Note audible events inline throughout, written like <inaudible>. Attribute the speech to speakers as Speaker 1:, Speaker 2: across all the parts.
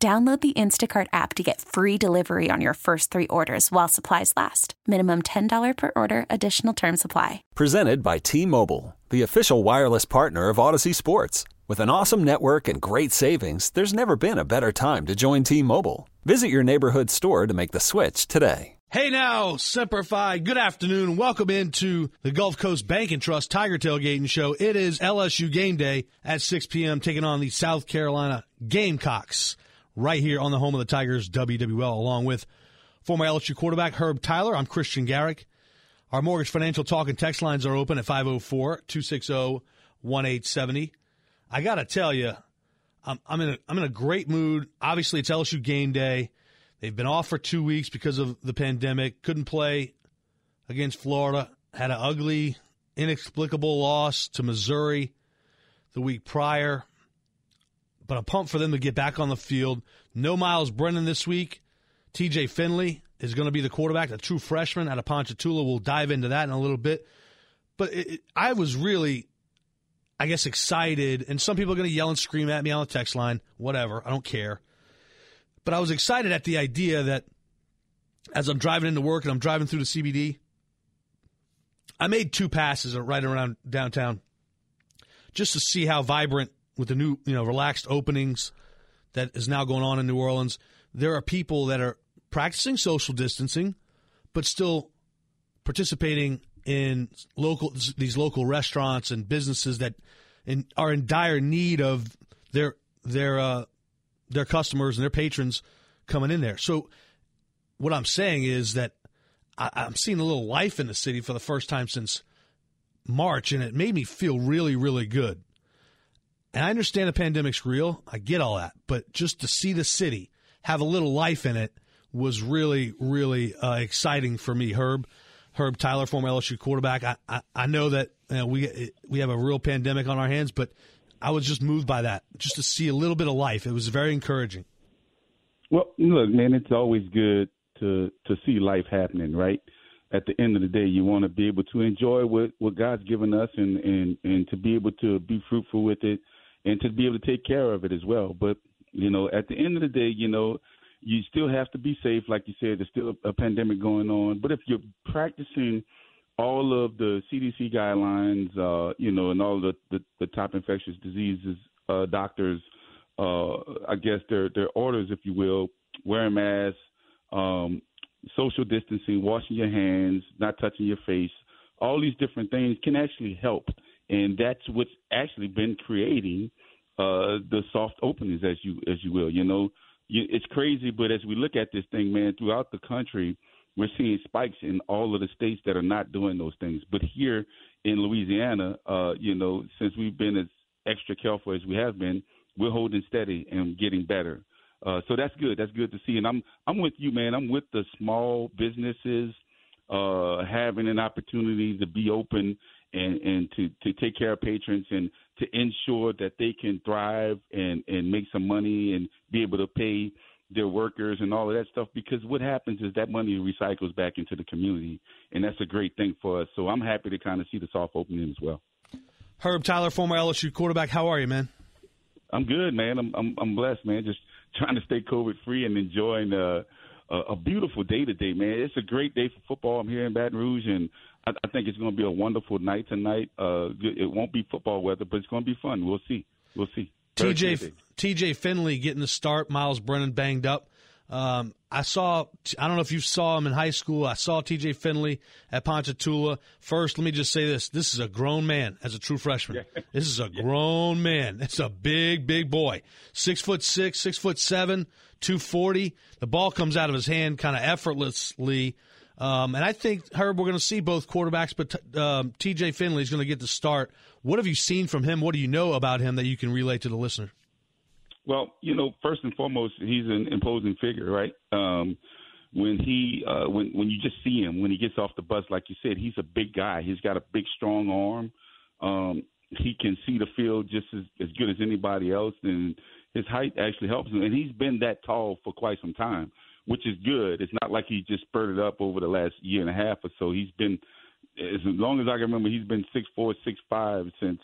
Speaker 1: Download the Instacart app to get free delivery on your first three orders while supplies last. Minimum $10 per order, additional term supply.
Speaker 2: Presented by T Mobile, the official wireless partner of Audacy Sports. With an awesome network and great savings, there's never been a better time to join T Mobile. Visit your neighborhood store to make the switch today.
Speaker 3: Hey now, Semper Fi. Good afternoon. Welcome into the Gulf Coast Bank and Trust Tiger Tailgating Show. It is LSU game day at 6 p.m., taking on the South Carolina Gamecocks right here on the home of the Tigers, WWL, along with former LSU quarterback Herb Tyler. I'm Christian Garrick. Our mortgage financial talk and text lines are open at 504 260 1870. I got to tell you, I'm, I'm, in a, I'm in a great mood. Obviously, it's LSU game day. They've been off for two weeks because of the pandemic. Couldn't play against Florida. Had an ugly, inexplicable loss to Missouri the week prior but I'm pumped for them to get back on the field. No Myles Brennan this week. TJ Finley is going to be the quarterback, a true freshman out of Ponchatoula. We'll dive into that in a little bit. But it, it, I was really, I guess, excited. And some people are going to yell and scream at me on the text line. Whatever. I don't care. But I was excited at the idea that as I'm driving into work and I'm driving through the CBD, I made two passes right around downtown just to see how vibrant with the new, you know, relaxed openings that is now going on in New Orleans, there are people that are practicing social distancing, but still participating in local these local restaurants and businesses that in, are in dire need of their their uh, their customers and their patrons coming in there. So, what I'm saying is that I, I'm seeing a little life in the city for the first time since March, and it made me feel really, really good. And I understand the pandemic's real. I get all that. But just to see the city have a little life in it was really, really uh, exciting for me. Herb, Herb Tyler, former LSU quarterback. I, I, I know that we we have a real pandemic on our hands, but I was just moved by that, just to see a little bit of life. It was very encouraging.
Speaker 4: Well, look, man, it's always good to to see life happening, right? At the end of the day, you want to be able to enjoy what what God's given us, and and and to be able to be fruitful with it and to be able to take care of it as well. But you know, at the end of the day, you know, you still have to be safe, like you said. There's still a, pandemic going on. But if you're practicing all of the CDC guidelines, uh, you know, and all the, the, the top infectious diseases uh, doctors, uh, I guess their their orders, if you will, wearing masks, um, social distancing, washing your hands, not touching your face, all these different things can actually help and that's what's actually been creating uh, the soft openings, as you as you will. You know, you, it's crazy, but as we look at this thing, man, throughout the country, we're seeing spikes in all of the states that are not doing those things. But here in Louisiana, uh, you know, since we've been as extra careful as we have been, we're holding steady and getting better. Uh, so that's good. That's good to see. And I'm I'm with you, man. I'm with the small businesses uh, having an opportunity to be open and, and to, to take care of patrons and to ensure that they can thrive and, and make some money and be able to pay their workers and all of that stuff because what happens is that money recycles back into the community and that's a great thing for us. So I'm happy to kind of see the soft opening as well.
Speaker 3: Herb Tyler, former LSU quarterback, how are you, man?
Speaker 4: I'm good, man. I'm I'm, I'm blessed, man. Just <laughs> trying to stay COVID free and enjoying uh, a, a beautiful day today, man. It's a great day for football. I'm here in Baton Rouge, and I, I think it's going to be a wonderful night tonight. Uh, it won't be football weather, but it's going to be fun. We'll see. We'll see.
Speaker 3: TJ TJ Finley getting the start. Myles Brennan banged up. Um, I saw. I don't know if you saw him in high school. I saw TJ Finley at Ponchatoula. First, let me just say this: this is a grown man as a true freshman. Yeah. <laughs> This is a grown man. It's a big, big boy. Six foot six, six foot seven, two forty. The ball comes out of his hand kind of effortlessly. Um, and I think Herb, we're going to see both quarterbacks, but um, TJ Finley is going to get the start. What have you seen from him? What do you know about him that you can relate to the listener?
Speaker 4: Well, you know, first and foremost, he's an imposing figure, right? Um, when he uh, when when you just see him when he gets off the bus, like you said, he's a big guy. He's got a big, strong arm. Um, he can see the field just as, as good as anybody else, and his height actually helps him. And he's been that tall for quite some time, which is good. It's not like he just spurted up over the last year and a half or so. He's been as long as I can remember, he's been six four, six five since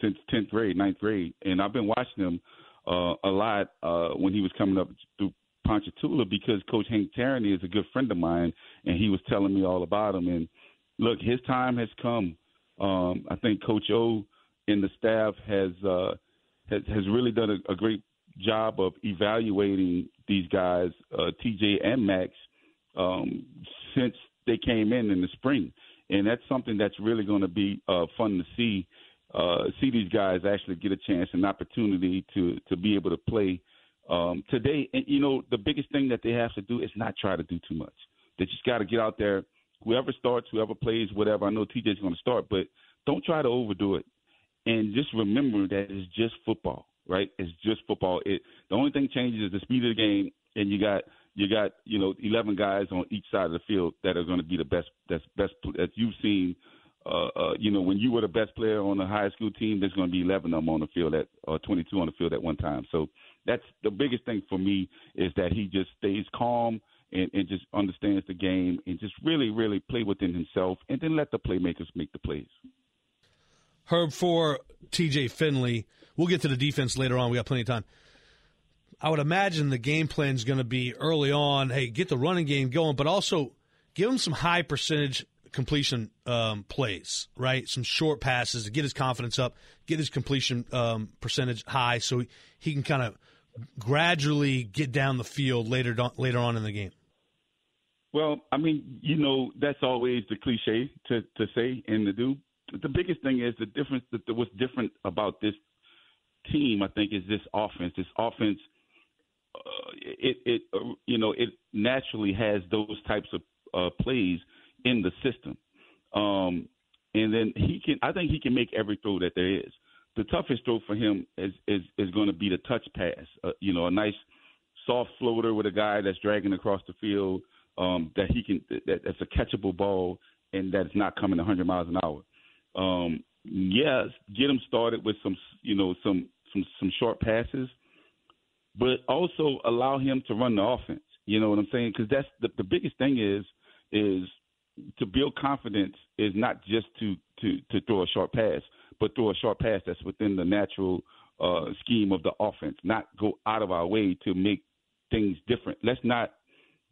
Speaker 4: since tenth grade, ninth grade, and I've been watching him uh, a lot uh, when he was coming up through Ponchatoula because Coach Hank Tierney is a good friend of mine, and he was telling me all about him. And look, his time has come. Um, I think Coach O and the staff has uh, has, has really done a, a great job of evaluating these guys, uh, TJ and Max, um, since they came in in the spring, and that's something that's really going to be uh, fun to see. Uh, see these guys actually get a chance, an opportunity to to be able to play um, today. And you know, the biggest thing that they have to do is not try to do too much. They just got to get out there. Whoever starts, whoever plays, whatever. I know TJ's going to start, but don't try to overdo it. And just remember that it's just football, right? It's just football. It the only thing changes is the speed of the game, and you got you got you know 11 guys on each side of the field that are going to be the best that's best that you've seen. Uh, uh, you know, when you were the best player on a high school team, there's going to be 11 of them on the field at or 22 on the field at one time. So that's the biggest thing for me is that he just stays calm and, and just understands the game and just really, really play within himself and then let the playmakers make the plays.
Speaker 3: Herb for TJ Finley. We'll get to the defense later on. We got plenty of time. I would imagine the game plan is going to be early on. Hey, get the running game going, but also give him some high percentage completion um, plays, right? Some short passes to get his confidence up, get his completion um, percentage high, so he, can kind of gradually get down the field later later on in the game.
Speaker 4: Well, I mean, you know, that's always the cliche to to say and to do. The biggest thing is the difference. That what's different about this team, I think, is this offense. This offense uh, it it uh, you know it naturally has those types of uh, plays in the system, um, and then he can. I think he can make every throw that there is. The toughest throw for him is is, is going to be the touch pass. Uh, you know, a nice soft floater with a guy that's dragging across the field um, that he can that, that's a catchable ball and that's not coming 100 miles an hour. Um, yes, get him started with some you know some some some short passes but also allow him to run the offense. You know what I'm saying? Because that's the, the biggest thing is is to build confidence is not just to to to throw a short pass, but throw a short pass that's within the natural uh, scheme of the offense. Not go out of our way to make things different. Let's not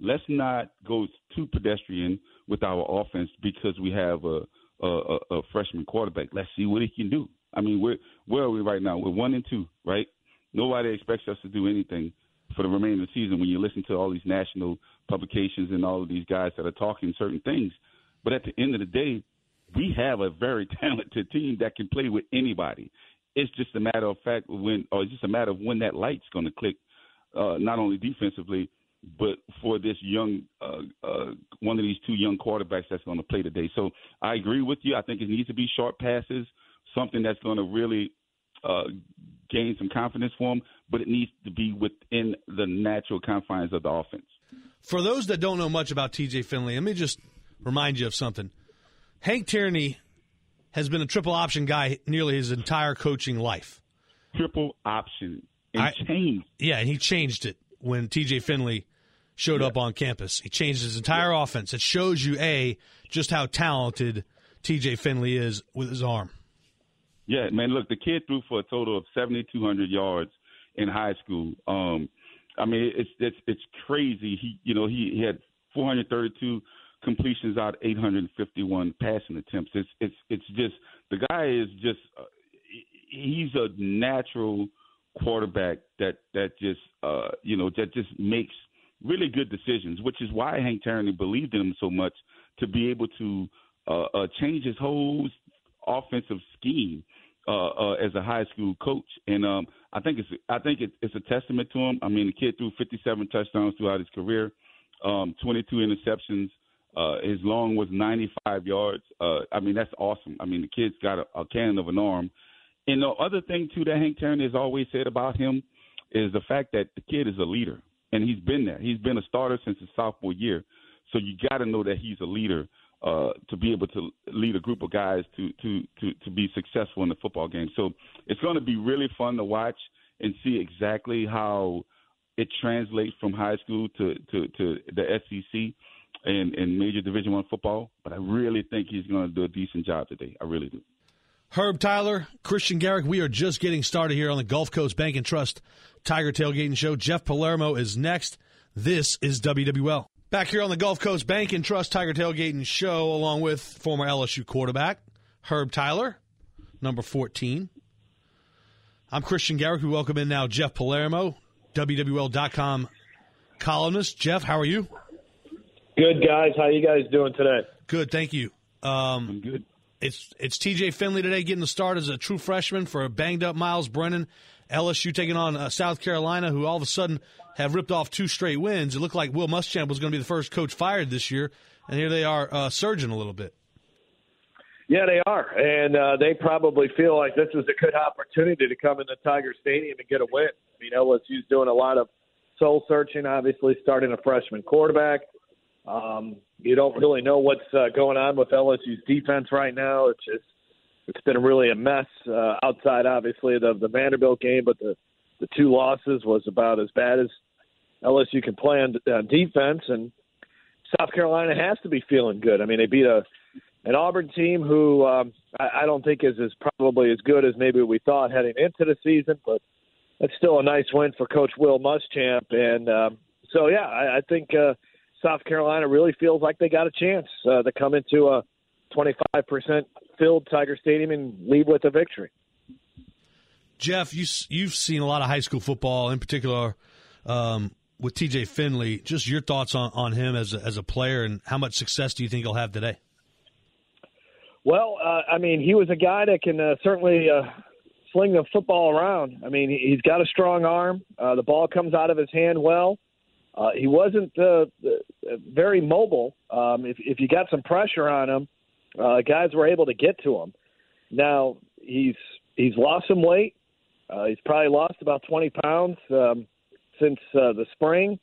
Speaker 4: let's not go too pedestrian with our offense because we have a a, a freshman quarterback. Let's see what he can do. I mean, where where are we right now? We're one and two, right? Nobody expects us to do anything for the remainder of the season when you listen to all these national publications and all of these guys that are talking certain things. But at the end of the day, we have a very <laughs> talented team that can play with anybody. It's just a matter of fact when, or it's just a matter of when that light's going to click, uh, not only defensively, but for this young, uh, uh, one of these two young quarterbacks that's going to play today. So I agree with you. I think it needs to be short passes, something that's going to really uh, gain some confidence for him, but it needs to be within the natural confines of the offense.
Speaker 3: For those that don't know much about TJ Finley, let me just remind you of something. Hank Tierney has been a triple option guy nearly his entire coaching life.
Speaker 4: Triple option. And I, changed.
Speaker 3: Yeah, and he changed it when TJ Finley showed yeah. up on campus. He changed his entire yeah. offense. It shows you, A, just how talented TJ Finley is with his arm.
Speaker 4: Yeah, man. Look, the kid threw for a total of 7,200 yards in high school. Um, I mean, it's it's it's crazy. He, you know, he, he had 432 completions out, 851 passing attempts. It's it's it's just the guy is just uh, he's a natural quarterback that that just uh, you know that just makes really good decisions, which is why Hank Tierney believed in him so much to be able to uh, uh, change his whole offensive scheme uh, uh, as a high school coach, and um, I think it's I think it, it's a testament to him. I mean, the kid threw 57 touchdowns throughout his career, um, 22 interceptions. Uh, his long was 95 yards. Uh, I mean, that's awesome. I mean, the kid's got a, a cannon of an arm. And the other thing too that Hank Tierney has always said about him, is the fact that the kid is a leader, and he's been there. He's been a starter since his sophomore year, so you got to know that he's a leader uh, to be able to lead a group of guys to to to to be successful in the football game. So it's going to be really fun to watch and see exactly how it translates from high school to to, to the SEC and, and major Division One football. But I really think he's going to do a decent job today. I really do.
Speaker 3: Herb Tyler, Christian Garrick, we are just getting started here on the Gulf Coast Bank and Trust Tiger Tailgating Show. Jeff Palermo is next. This is WWL. Back here on the Gulf Coast Bank and Trust Tiger Tailgating Show, along with former LSU quarterback Herb Tyler, number 14. I'm Christian Garrick. We welcome in now Jeff Palermo, WWL.com columnist. Jeff, how are you?
Speaker 5: Good, guys. How are you guys doing today?
Speaker 3: Good, thank you.
Speaker 4: Um, I'm good.
Speaker 3: It's it's TJ Finley today getting the start as a true freshman for a banged up Myles Brennan. LSU taking on uh, South Carolina, who all of a sudden have ripped off two straight wins. It looked like Will Muschamp was going to be the first coach fired this year, and here they are uh, surging a little bit.
Speaker 5: Yeah, they are, and uh, they probably feel like this is a good opportunity to come into Tiger Stadium and get a win. I mean, LSU's doing a lot of soul searching, obviously starting a freshman quarterback. Um, you don't really know what's uh, going on with LSU's defense right now. It's just it's been really a mess uh, outside, obviously, the the Vanderbilt game, but the the two losses was about as bad as LSU can play on, on defense, and South Carolina has to be feeling good. I mean, they beat a an Auburn team who um, I, I don't think is is probably as good as maybe we thought heading into the season, but that's still a nice win for Coach Will Muschamp, and um, so yeah, I, I think. Uh, South Carolina really feels like they got a chance uh, to come into a 25% filled Tiger Stadium and leave with a victory.
Speaker 3: Jeff, you you've seen a lot of high school football, in particular um, with T.J. Finley. Just your thoughts on, on him as a, as a player, and how much success do you think he'll have today?
Speaker 5: Well, uh, I mean, he was a guy that can uh, certainly uh, sling the football around. I mean, he's got a strong arm. Uh, the ball comes out of his hand well. Uh, he wasn't uh, very mobile. Um, if, if you got some pressure on him, uh, guys were able to get to him. Now he's he's lost some weight. Uh, he's probably lost about 20 pounds um, since uh, the spring.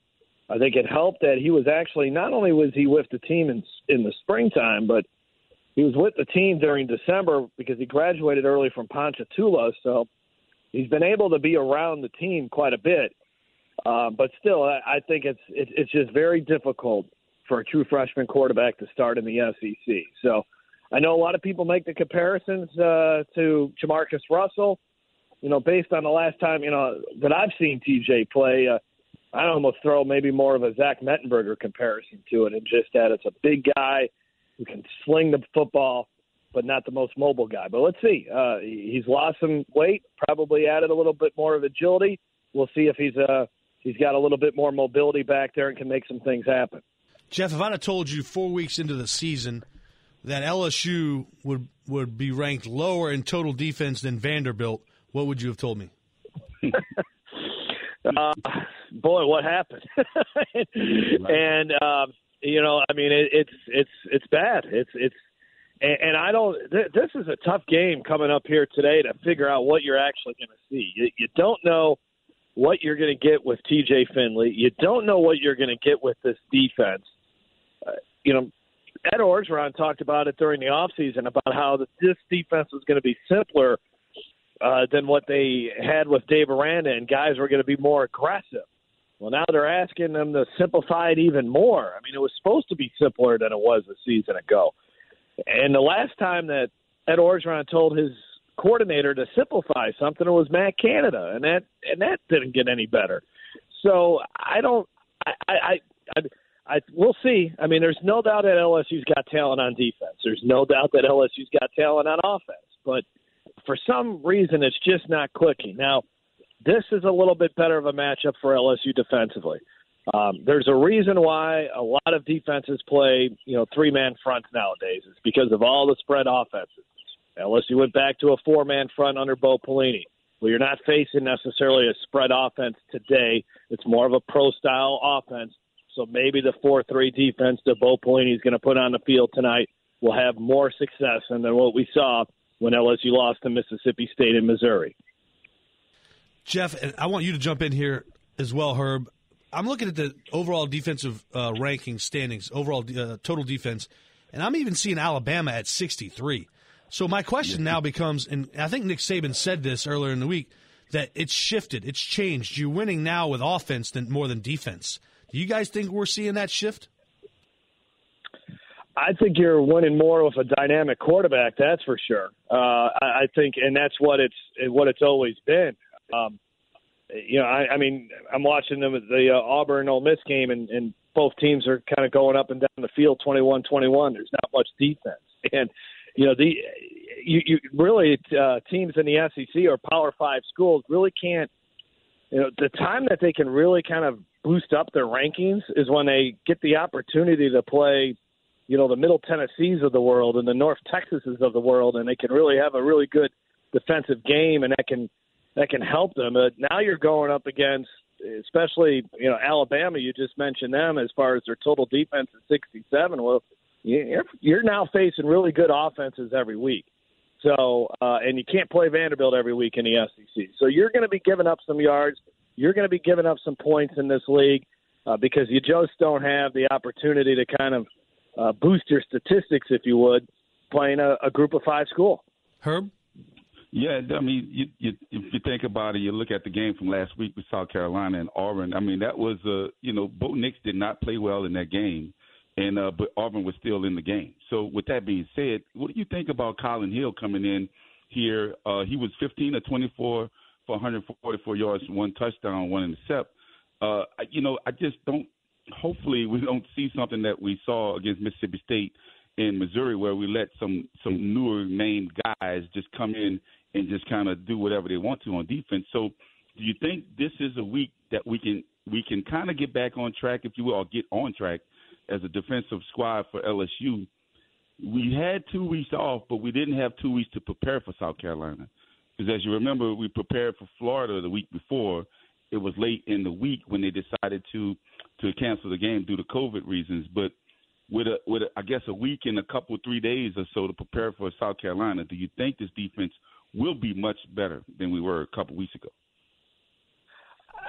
Speaker 5: I think it helped that he was actually not only was he with the team in in the springtime, but he was with the team during December because he graduated early from Ponchatoula. So he's been able to be around the team quite a bit. Uh, but still, I, I think it's it, it's just very difficult for a true freshman quarterback to start in the SEC. So I know a lot of people make the comparisons uh, to JaMarcus Russell. You know, based on the last time you know that I've seen TJ play, uh, I almost throw maybe more of a Zach Mettenberger comparison to it, and just that it's a big guy who can sling the football, but not the most mobile guy. But let's see. Uh, he's lost some weight, probably added a little bit more of agility. We'll see if he's a uh, he's got a little bit more mobility back there and can make some things happen.
Speaker 3: Jeff, if I'd have told you four weeks into the season that LSU would would be ranked lower in total defense than Vanderbilt, what would you have told me? <laughs>
Speaker 5: uh, boy, what happened? <laughs> and um, you know, I mean, it, it's it's it's bad. It's it's and, and I don't. Th- this is a tough game coming up here today to figure out what you're actually going to see. You, you don't know what you're going to get with TJ Finley. You don't know what you're going to get with this defense. Uh, you know, Ed Orgeron talked about it during the offseason about how this defense was going to be simpler uh, than what they had with Dave Aranda, and guys were going to be more aggressive. Well, now they're asking them to simplify it even more. I mean, it was supposed to be simpler than it was a season ago. And the last time that Ed Orgeron told his coordinator to simplify something. It was Matt Canada, and that and that didn't get any better. So I don't. I I I, I we'll see. I mean, there's no doubt that LSU's got talent on defense. There's no doubt that LSU's got talent on offense, but for some reason, it's just not clicking. Now, this is a little bit better of a matchup for LSU defensively. Um, there's a reason why a lot of defenses play, you know, three man fronts nowadays. It's because of all the spread offenses. LSU went back to a four man front under Bo Pelini. Well, you're not facing necessarily a spread offense today. It's more of a pro style offense. So maybe the 4 3 defense that Bo Pelini is going to put on the field tonight will have more success than what we saw when LSU lost to Mississippi State and Missouri.
Speaker 3: Jeff, I want you to jump in here as well, Herb. I'm looking at the overall defensive uh, ranking standings, overall uh, total defense, and I'm even seeing Alabama at 63. So my question now becomes, and I think Nick Saban said this earlier in the week, that it's shifted, it's changed. You're winning now with offense than more than defense. Do you guys think we're seeing that shift?
Speaker 5: I think you're winning more with a dynamic quarterback. That's for sure. Uh, I, I think, and that's what it's what it's always been. Um, you know, I, I mean, I'm watching them at the uh, Auburn Ole Miss game, and, and both teams are kind of going up and down the field, 21-21. There's not much defense, and you know, the you, you really uh, teams in the SEC or Power Five schools really can't. You know, the time that they can really kind of boost up their rankings is when they get the opportunity to play you know the Middle Tennessees of the world and the North Texases of the world, and they can really have a really good defensive game, and that can that can help them. Now you're going up against, especially you know Alabama. You just mentioned them as far as their total defense is 67. Well, you're you're now facing really good offenses every week. So, uh, and you can't play Vanderbilt every week in the SEC. So you're going to be giving up some yards. You're going to be giving up some points in this league uh, because you just don't have the opportunity to kind of uh, boost your statistics, if you would, playing a, a group of five school.
Speaker 3: Herb?
Speaker 4: Yeah, I mean, you, you, if you think about it, you look at the game from last week with South Carolina and Auburn. I mean, that was a, uh, you know, Bo Nix did not play well in that game, and uh, but Auburn was still in the game. So with that being said, what do you think about Collin Hill coming in here? Uh, he was 15 or 24 for 144 yards, one touchdown, one intercept. Uh, you know, I just don't hopefully we don't see something that we saw against Mississippi State in Missouri where we let some some newer named guys just come in and just kind of do whatever they want to on defense. So, do you think this is a week that we can we can kind of get back on track, if you will, or get on track as a defensive squad for LSU? We had two weeks off, but we didn't have two weeks to prepare for South Carolina. Because as you remember, we prepared for Florida the week before. It was late in the week when they decided to to cancel the game due to COVID reasons. But with a with a, I guess a week and a couple three days or so to prepare for South Carolina, do you think this defense will be much better than we were a couple weeks ago?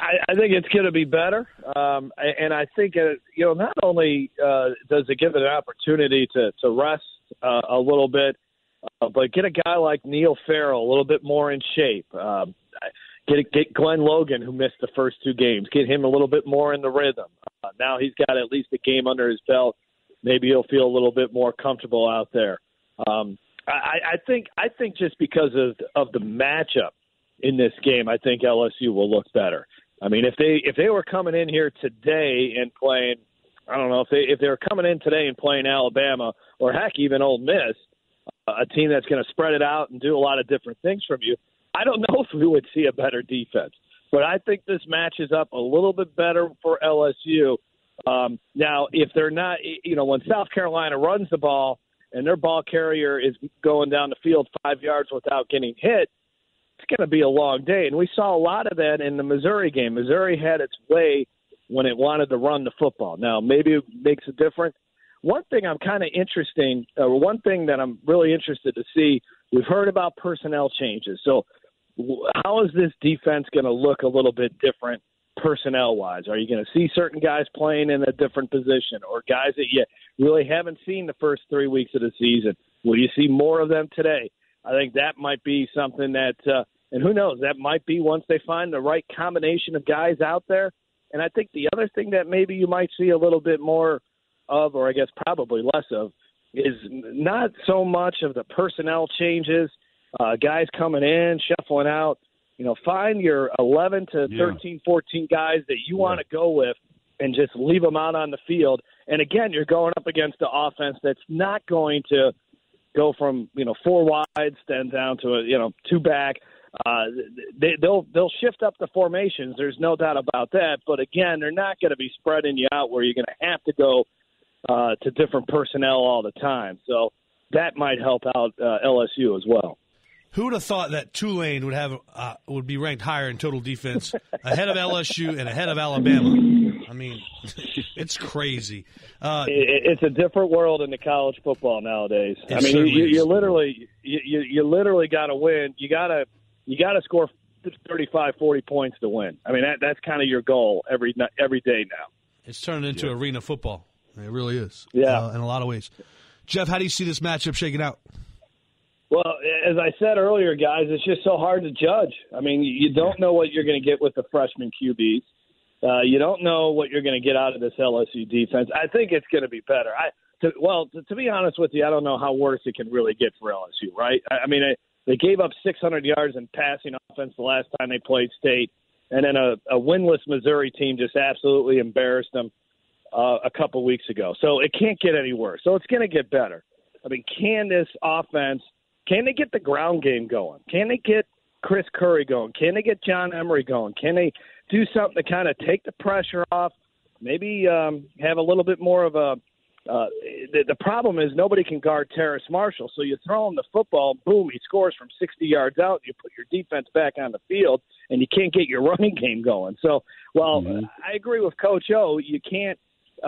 Speaker 5: I, I think it's going to be better, um, and I think uh, you know not only uh, does it give it an opportunity to to rest uh, a little bit, uh, but get a guy like Neil Farrell a little bit more in shape. Um, Get get Glenn Logan, who missed the first two games, get him a little bit more in the rhythm. Uh, now he's got at least a game under his belt. Maybe he'll feel a little bit more comfortable out there. Um, I, I think I think just because of of the matchup in this game, I think LSU will look better. I mean, if they if they were coming in here today and playing, I don't know if they if they were coming in today and playing Alabama or heck even Ole Miss, a team that's going to spread it out and do a lot of different things from you. I don't <laughs> know if we would see a better defense, but I think this matches up a little bit better for LSU. Um, now, if they're not, you know, when South Carolina runs the ball and their ball carrier is going down the field five yards without getting hit, going to be a long day. And we saw a lot of that in the Missouri game. Missouri had its way when it wanted to run the football. Now, maybe it makes a difference. One thing I'm kind of interesting, uh, one thing that I'm really interested to see, we've heard about personnel changes. So how is this defense going to look a little bit different personnel wise? Are you going to see certain guys playing in a different position or guys that you really haven't seen the first three weeks of the season? Will you see more of them today? I think that might be something that, uh, and who knows, that might be once they find the right combination of guys out there. And I think the other thing that maybe you might see a little bit more of, or I guess probably less of, is not so much of the personnel changes uh, guys coming in, shuffling out. You know, find your 11 to yeah. 13, 14 guys that you want to go with and just leave them out on the field. And again, you're going up against the offense that's not going to go from you know four wides then down to a you know two back. Uh, they, they'll they'll shift up the formations. There's no doubt about that. But again, they're not going to be spreading you out where you're going to have to go uh, to different personnel all the time. So that might help out uh, LSU as well.
Speaker 3: Who would have thought that Tulane would have uh, would be ranked higher in total defense, <laughs> ahead of LSU and ahead of Alabama? I mean, <laughs> it's crazy.
Speaker 5: Uh, it's a different world in the college football nowadays. I mean, you, you, literally you, you, you literally got to win. You got to you got to score 35, 40 points to win. I mean, that, that's kind of your goal every every day now.
Speaker 3: It's turned into yeah. arena football. It really is.
Speaker 5: Yeah,
Speaker 3: uh, in a lot of ways. Jeff, how do you see this matchup shaking out?
Speaker 5: Well, as I said earlier, guys, it's just so hard to judge. I mean, you don't know what you're going to get with the freshman QBs. Uh, you don't know what you're going to get out of this LSU defense. I think it's going to be better. I to, well, to, to be honest with you, I don't know how worse it can really get for LSU. Right? I, I mean, I, they gave up 600 yards in passing offense the last time they played State, and then a, a winless Missouri team just absolutely embarrassed them uh, a couple weeks ago. So it can't get any worse. So it's going to get better. I mean, can this offense? Can they get the ground game going? Can they get Chris Curry going? Can they get John Emery going? Can they do something to kind of take the pressure off? Maybe um, have a little bit more of a. Uh, the, the problem is nobody can guard Terrace Marshall, so you throw him the football, boom, he scores from 60 yards out. You put your defense back on the field, and you can't get your <laughs> running game going. So, well, mm-hmm. I agree with Coach O. You can't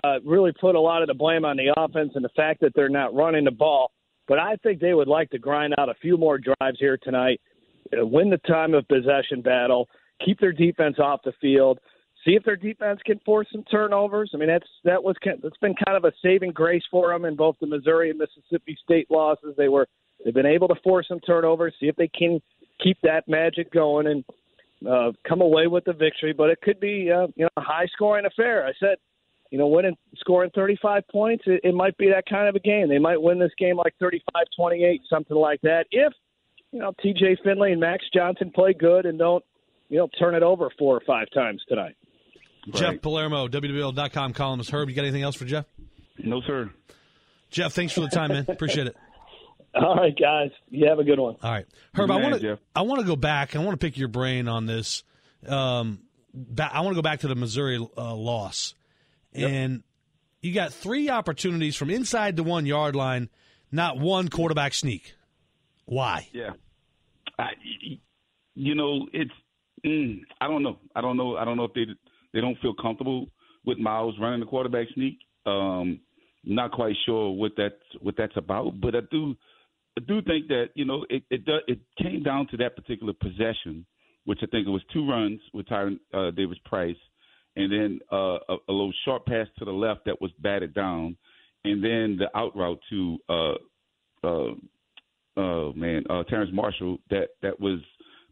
Speaker 5: uh, really put a lot of the blame on the offense and the fact that they're not running the ball. But I think they would like to grind out a few more drives here tonight, uh, win the time of possession battle, keep their defense off the field, see if their defense can force some turnovers. I mean, that's that was that's been kind of a saving grace for them in both the Missouri and Mississippi State losses. They were they've been able to force some turnovers, see if they can keep that magic going and uh, come away with the victory. But it could be uh, you know a high scoring affair. I said you know, winning, scoring 35 points, it, it might be that kind of a game. They might win this game like 35-28, something like that. If you know T.J. Finley and Max Johnson play good and don't, you know, turn it over four or five times tonight.
Speaker 3: Right. Jeff Palermo, WWL.com columnist. Herb, you got anything else for Jeff?
Speaker 4: No, sir.
Speaker 3: Jeff, thanks for the time, man. Appreciate it. <laughs>
Speaker 5: All right, guys. You have a good one.
Speaker 3: All right, Herb. Man, I want to. I want to go back. I want to pick your brain on this. Um, I want to go back to the Missouri uh, loss Yep. And you got three opportunities from inside the one yard line, not one quarterback sneak. Why?
Speaker 4: Yeah. I, you know, it's mm, I don't know. I don't know. I don't know if they they don't feel comfortable with Myles running the quarterback sneak. Um, not quite sure what that's what that's about, but I do I do think that you know it it, does, it came down to that particular possession, which I think it was two runs with Tyrion uh, Davis Price and then uh, a, a, little short pass to the left that was batted down, and then the out route to uh, uh, uh, man uh, Terrace Marshall that that was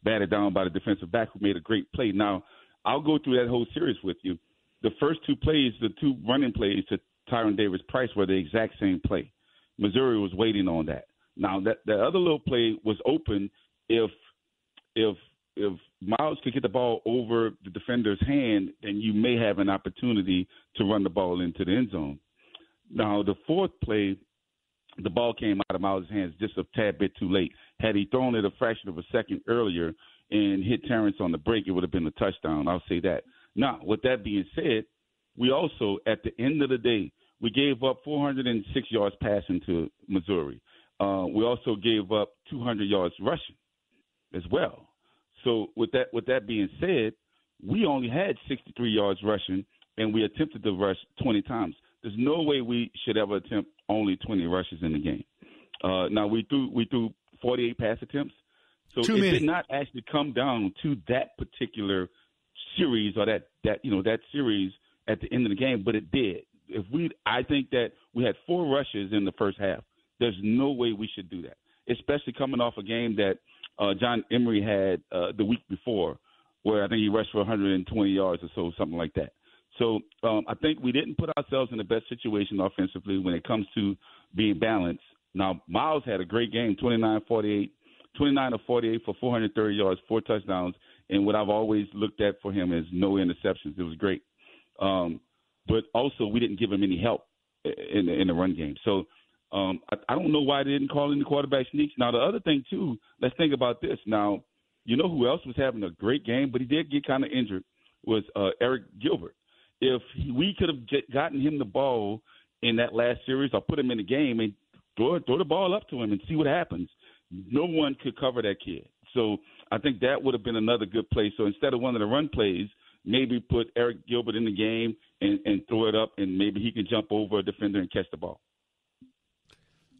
Speaker 4: batted down by the defensive back who made a great play. Now I'll go through that whole series with you. The first two plays, the two running plays to Tyrion Davis Price were the exact same play. Missouri was waiting on that. Now that that other little play was open if if if Myles could get the ball over the defender's hand, then you may have an opportunity to run the ball into the end zone. Now, the fourth play, the ball came out of Myles' hands just a tad bit too late. Had he thrown it a fraction of a second earlier and hit Terrace on the break, it would have been a touchdown. I'll say that. Now, with that being said, we also, at the end of the day, we gave up 406 yards passing to Missouri. Uh, we also gave up 200 yards rushing as well. So with that with that being said, we only had 63 yards rushing, and we attempted to rush 20 times. There's no way we should ever attempt only 20 rushes in the game. Uh, now we threw we threw 48 pass attempts, so
Speaker 3: Too
Speaker 4: it
Speaker 3: many.
Speaker 4: did not actually come down to that particular series or that that you know that series at the end of the game, but it did. If we, I think that we had four rushes in the first half. There's no way we should do that, especially coming off a game that uh, John Emery had uh, the week before, where I think he rushed for 120 yards or so, something like that. So um, I think we didn't put ourselves in the best situation offensively when it comes to being balanced. Now Myles had a great game, 29 48, 29 of 48 for 430 yards, four touchdowns, and what I've always looked at for him is no interceptions. It was great, um, but also we didn't give him any help in the, in the run game. So um, I, I don't know why they didn't call in the quarterback sneaks. Now the other thing too, let's think about this. Now, you know who else was having a great game, but he did get kind of injured was uh, Arik Gilbert. If we could have get, gotten him the ball in that last series, or put him in the game and throw throw the ball up to him and see what happens. No one could cover that kid. So I think that would have been another good play. So instead of one of the run plays, maybe put Arik Gilbert in the game and, and throw it up, and maybe he can jump over a defender and catch the ball.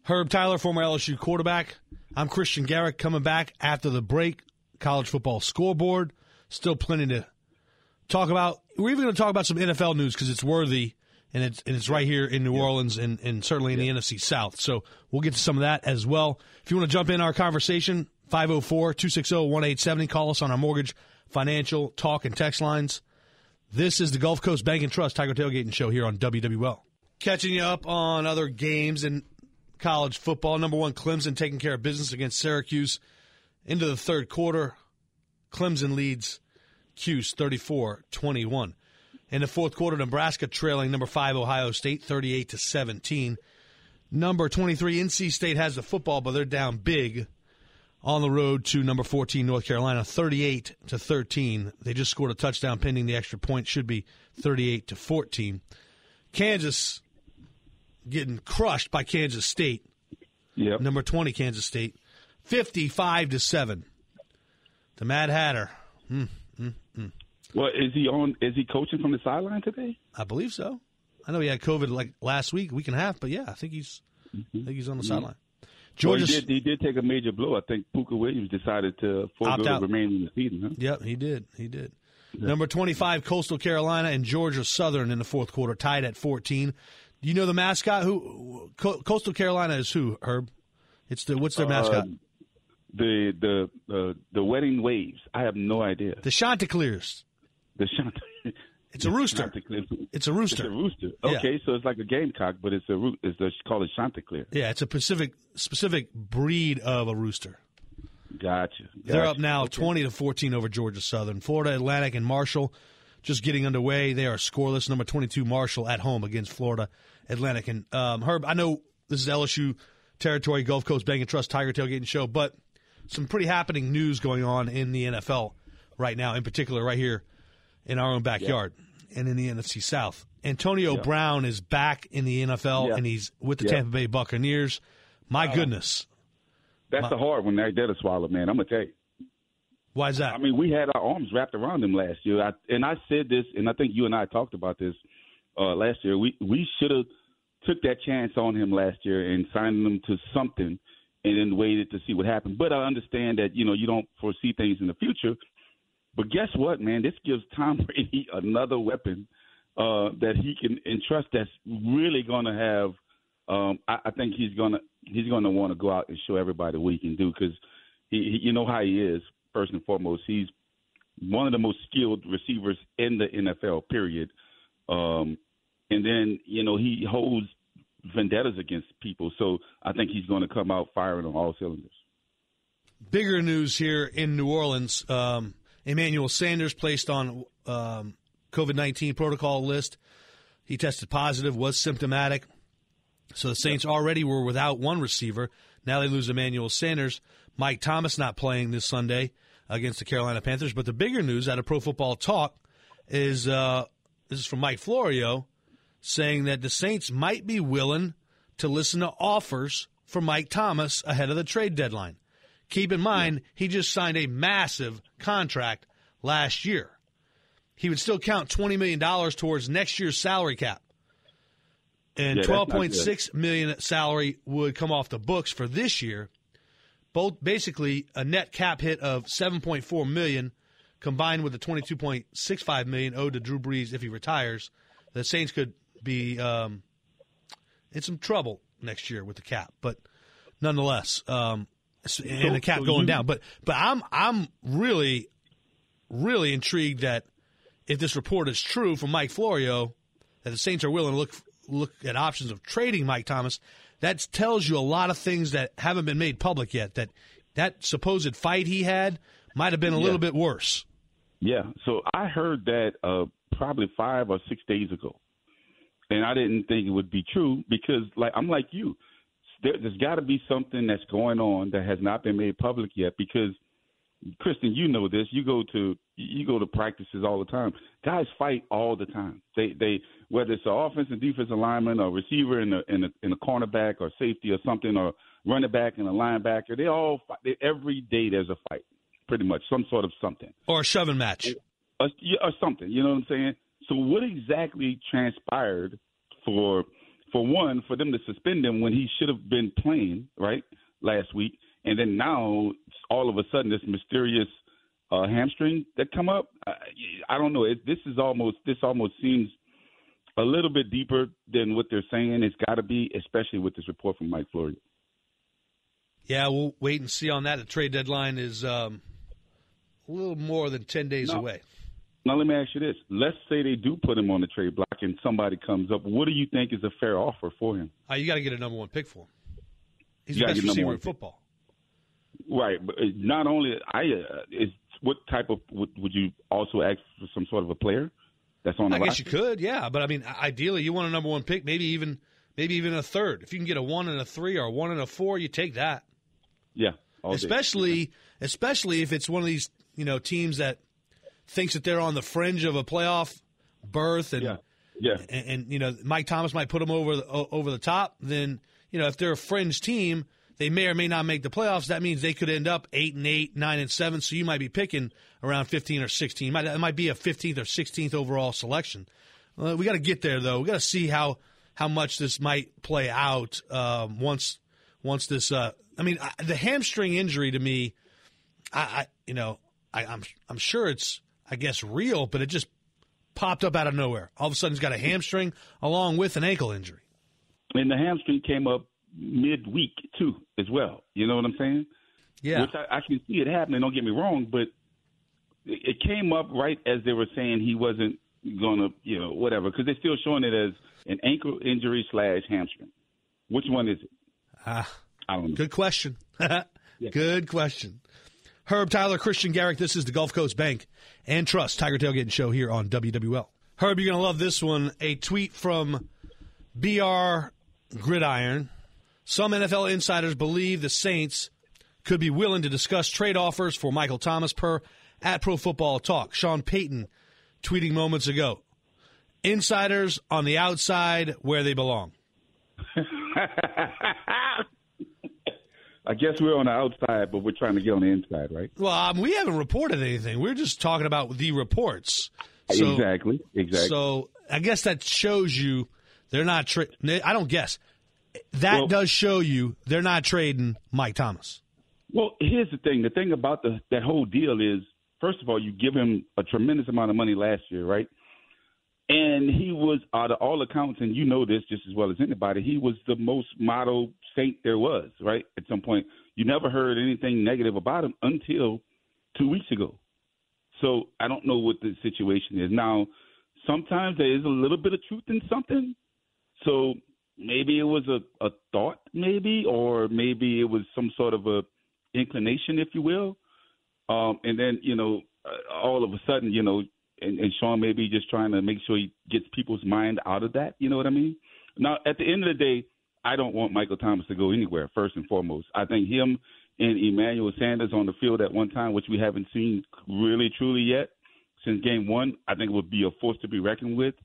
Speaker 3: Herb Tyler, former LSU quarterback. I'm Christian Garrick coming back after the break. college football scoreboard. Still plenty to talk about. We're even going to talk about some NFL news because it's worthy and it's and it's right here in New Orleans and, and certainly in the NFC South. So we'll get to some of that as well. If you want to jump in our conversation, 504-260-1870. Call us on our mortgage, financial, talk, and text lines. This is the Gulf Coast Bank and Trust Tiger Tailgating Show here on WWL. Catching you up on other games in college football. Number one, Clemson taking care of business against Syracuse into the third quarter. Clemson leads Cuse 34 21. In the fourth quarter, Nebraska trailing number five Ohio State 38 to 17. Number 23 NC State has the football, but they're down big on the road to number 14 North Carolina 38 to 13. They just scored a touchdown pending the extra point should be 38 to 14. Kansas getting crushed by Kansas State.
Speaker 4: Yep.
Speaker 3: Number 20 Kansas State 55 to 7. The Mad Hatter. Mm, mm, mm.
Speaker 4: Well, is he on? Is he coaching from the sideline today?
Speaker 3: I believe so. I know he had COVID like last week, week and a half, but yeah, I think he's
Speaker 4: Mm-hmm.
Speaker 3: I think he's on the sideline.
Speaker 4: Georgia. Well, he, did, he did take a major blow. I think Puka Williams decided to forego the remaining of the season. Huh?
Speaker 3: Yep, he did. He did. Number 25, Coastal Carolina and Georgia Southern in the fourth quarter, tied at 14. Do you know the mascot? Who Co- Coastal Carolina is who? Herb. It's the what's their mascot?
Speaker 4: Um, the the the the wedding waves. I have no idea.
Speaker 3: the Chanticleers.
Speaker 4: The Shant. <laughs>
Speaker 3: It's a rooster.
Speaker 4: Chanticleer.
Speaker 3: It's a rooster.
Speaker 4: It's a rooster.
Speaker 3: Yeah.
Speaker 4: Okay, so it's like a gamecock, but it's a root. It's a, called a Chanticleer.
Speaker 3: Yeah, it's a specific specific breed of a rooster.
Speaker 4: Gotcha.
Speaker 3: They're up now
Speaker 4: Okay.
Speaker 3: 20 to 14 over Georgia Southern. Florida Atlantic and Marshall just getting underway. They are scoreless. Number 22 Marshall at home against Florida Atlantic. And um, Herb, I know this is LSU territory, Gulf Coast Bank and Trust Tiger Tailgating Show, but some pretty happening news going on in the NFL right now, in particular right here in our own backyard and in the NFC South. Antonio Brown is back in the NFL
Speaker 4: Yeah.
Speaker 3: and he's with the
Speaker 4: Yeah.
Speaker 3: Tampa Bay Buccaneers. My goodness.
Speaker 4: That's the hard one right there to swallow, man. I'm gonna tell you.
Speaker 3: Why is that?
Speaker 4: I mean, we had our arms wrapped around him last year, I, and I said this, and I think you and I talked about this uh, last year. We we should have took that chance on him last year and signed him to something, and then waited to see what happened. But I understand that you know you don't foresee things in the future. But guess what, man? This gives Tom <laughs> Brady another weapon uh, that he can entrust. That's really going to have. Um, I, I think he's gonna he's gonna want to go out and show everybody what he can do because he, he, you know how he is. First and foremost, he's one of the most skilled receivers in the NFL. Period. Um, and then you know he holds vendettas against people, so I think he's going to come out firing on all cylinders.
Speaker 3: bigger news here in New Orleans. Um, Emmanuel Sanders placed on um, COVID 19 protocol list. He tested positive, was symptomatic. So the Saints already were without one receiver. Now they lose Emmanuel Sanders. Mike Thomas not playing this Sunday against the Carolina Panthers. But the bigger news out of Pro Football Talk is uh, this is from Mike Florio saying that the Saints might be willing to listen to offers for Mike Thomas ahead of the trade deadline. Keep in mind, he just signed a massive contract last year. He would still count $20 million towards next year's salary cap. And
Speaker 4: Yeah,
Speaker 3: twelve point six million salary would come off the books for this year. Both basically a net cap hit of 7.4 million combined with the 22.65 million owed to Drew Brees if he retires. The Saints could be um, in some trouble next year with the cap, but nonetheless, um, and the cap
Speaker 4: so
Speaker 3: going
Speaker 4: you-
Speaker 3: down. But but I'm I'm really really intrigued that if this report is true from Mike Florio, that the Saints are willing to look look at options of trading Mike Thomas. That tells you a lot of things that haven't been made public yet. That that supposed fight he had might have been a little bit worse.
Speaker 4: Yeah. So I heard that uh, probably five or six days ago, and I didn't think it would be true because, like, I'm like you. There, there's got to be something that's going on that has not been made public yet. Because, Christian, you know this. You go to you go to practices all the time. Guys fight all the time. They they whether it's an offensive defensive lineman or receiver in a in a in a cornerback or safety or something or running back and a linebacker. They all fight. They, every day there's a fight, pretty much some sort of something
Speaker 3: Or a shoving match.
Speaker 4: or, or something. You know what I'm saying? So what exactly transpired for for one for them to suspend him when he should have been playing right last week, and then now all of a sudden this mysterious uh, hamstring that come up. I, I don't know. It, this is almost this almost seems a little bit deeper than what they're saying. It's got to be, especially with this report from Mike Florio.
Speaker 3: Yeah, we'll wait and see on that. The trade deadline is um, a little more than ten days
Speaker 4: no.
Speaker 3: away.
Speaker 4: Now let me ask you this: Let's say they do put him on the trade block, and somebody comes up. What do you think is a fair offer for him?
Speaker 3: Uh, you got to get a number one pick for him. He's you the best receiver in football.
Speaker 4: Right, but uh, not only I uh, is what type of would, would you also ask for some sort of a player that's on the
Speaker 3: I guess you could, yeah. But I mean, ideally, you want a number one pick, maybe even maybe even a third. If you can get a one and a three or a one and a four, you take that.
Speaker 4: Yeah,
Speaker 3: especially especially if it's one of these you know teams that thinks that they're on the fringe of a playoff berth and
Speaker 4: yeah. Yeah.
Speaker 3: And, and, you know Mike Thomas might put them over the, over the top. Then you know if they're a fringe team, they may or may not make the playoffs. That means they could end up eight and eight, nine and seven. So you might be picking around fifteen or sixteen. It might, it might be a fifteenth or sixteenth overall selection. Uh, we got to get there though. We got to see how how much this might play out um, once once this. Uh, I mean, I, the hamstring injury to me, I, I you know I, I'm I'm sure it's I guess real, but it just popped up out of nowhere. All of a sudden, he's got a hamstring along with an ankle injury.
Speaker 4: And the hamstring came up midweek too, as well. You know what I'm saying?
Speaker 3: Yeah.
Speaker 4: Which I, I can see it happening. Don't get me wrong, but it came up right as they were saying he wasn't going to, you know, whatever, because they're still showing it as an ankle injury slash hamstring. Which one is it?
Speaker 3: Ah,
Speaker 4: I don't know.
Speaker 3: Good question. <laughs> yeah. Good question. Herb Tyler, Christian Garrick. This is the Gulf Coast Bank and Trust Tiger Tailgating Show here on WWL. Herb, you're going to love this one. A tweet from BR Gridiron. Some NFL insiders believe the Saints could be willing to discuss trade offers for Michael Thomas per at Pro Football Talk. Sean Payton tweeting moments ago. Insiders on the outside where they belong. <laughs>
Speaker 4: I guess we're on the outside, but we're trying to get on the inside, right?
Speaker 3: Well, um, we haven't reported anything. We're just talking about the reports. So,
Speaker 4: exactly. Exactly.
Speaker 3: So I guess that shows you they're not. Tra- I don't guess that well, does show you they're not trading Mike Thomas.
Speaker 4: Well, here's the thing. The thing about the, that whole deal is, first of all, you give him a tremendous amount of money last year, right? And he was, out of all accounts, and you know this just as well as anybody, he was the most model saint there was, right? At some point, you never heard anything negative about him until two weeks ago. So I don't know what the situation is now. Sometimes there is a little bit of truth in something. So maybe it was a, a thought, maybe, or maybe it was some sort of a inclination, if you will. Um, and then you know, uh, all of a sudden, you know, and, and Sean maybe just trying to make sure he gets people's mind out of that. You know what I mean? Now, at the end of the day, I don't want Michael Thomas to go anywhere. First and foremost, I think him and Emmanuel Sanders on the field at one time, which we haven't seen really truly yet since game one, I think would be a force to be reckoned with.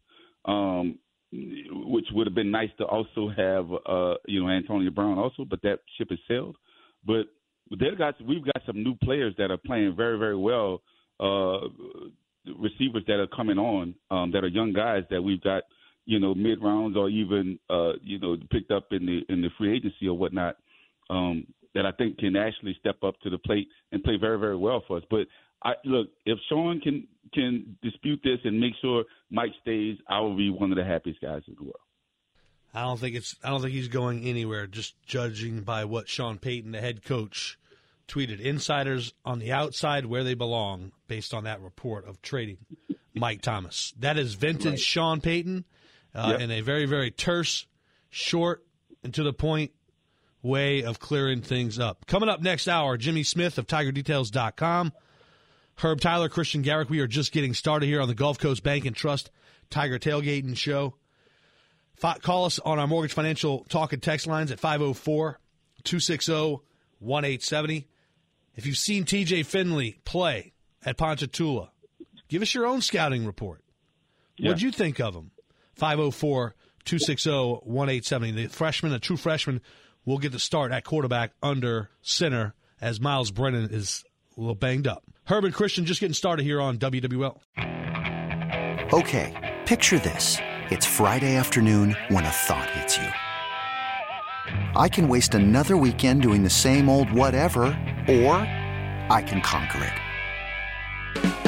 Speaker 4: Um, which would have been nice to also have, uh, you know, Antonio Brown also, but that ship has sailed. But they got we've got some new players that are playing very very well. Uh, receivers that are coming on um, that are young guys that we've got, you know, mid rounds or even uh, you know picked up in the in the free agency or whatnot. Um, that I think can actually step up to the plate and play very very well for us. But I look if Sean can can dispute this and make sure Mike stays, I will be one of the happiest guys in the world.
Speaker 3: I don't think it's. I don't think he's going anywhere. Just judging by what Sean Payton, the head coach, tweeted. Insiders on the outside where they belong, based on that report of trading Mike Thomas. That is vintage right. Sean Payton, uh, yep. in a very very terse, short, and to the point way of clearing things up. Coming up next hour, Jimmy Smith of TigerDetails.com. Herb Tyler, Christian Garrick. We are just getting started here on the Gulf Coast Bank and Trust Tiger Tailgating Show. Call us on our mortgage financial talk and text lines at 504 260 1870. If you've seen TJ Finley play at Ponchatoula, give us your own scouting report. Yeah. What'd you think of him? 504 260 1870. The freshman, a true freshman, will get the start at quarterback under center as Myles Brennan is a little banged up. Herb Christian just getting started here on WWL.
Speaker 6: Okay, picture this. It's Friday afternoon when a thought hits you. I can waste another weekend doing the same old whatever, or I can conquer it.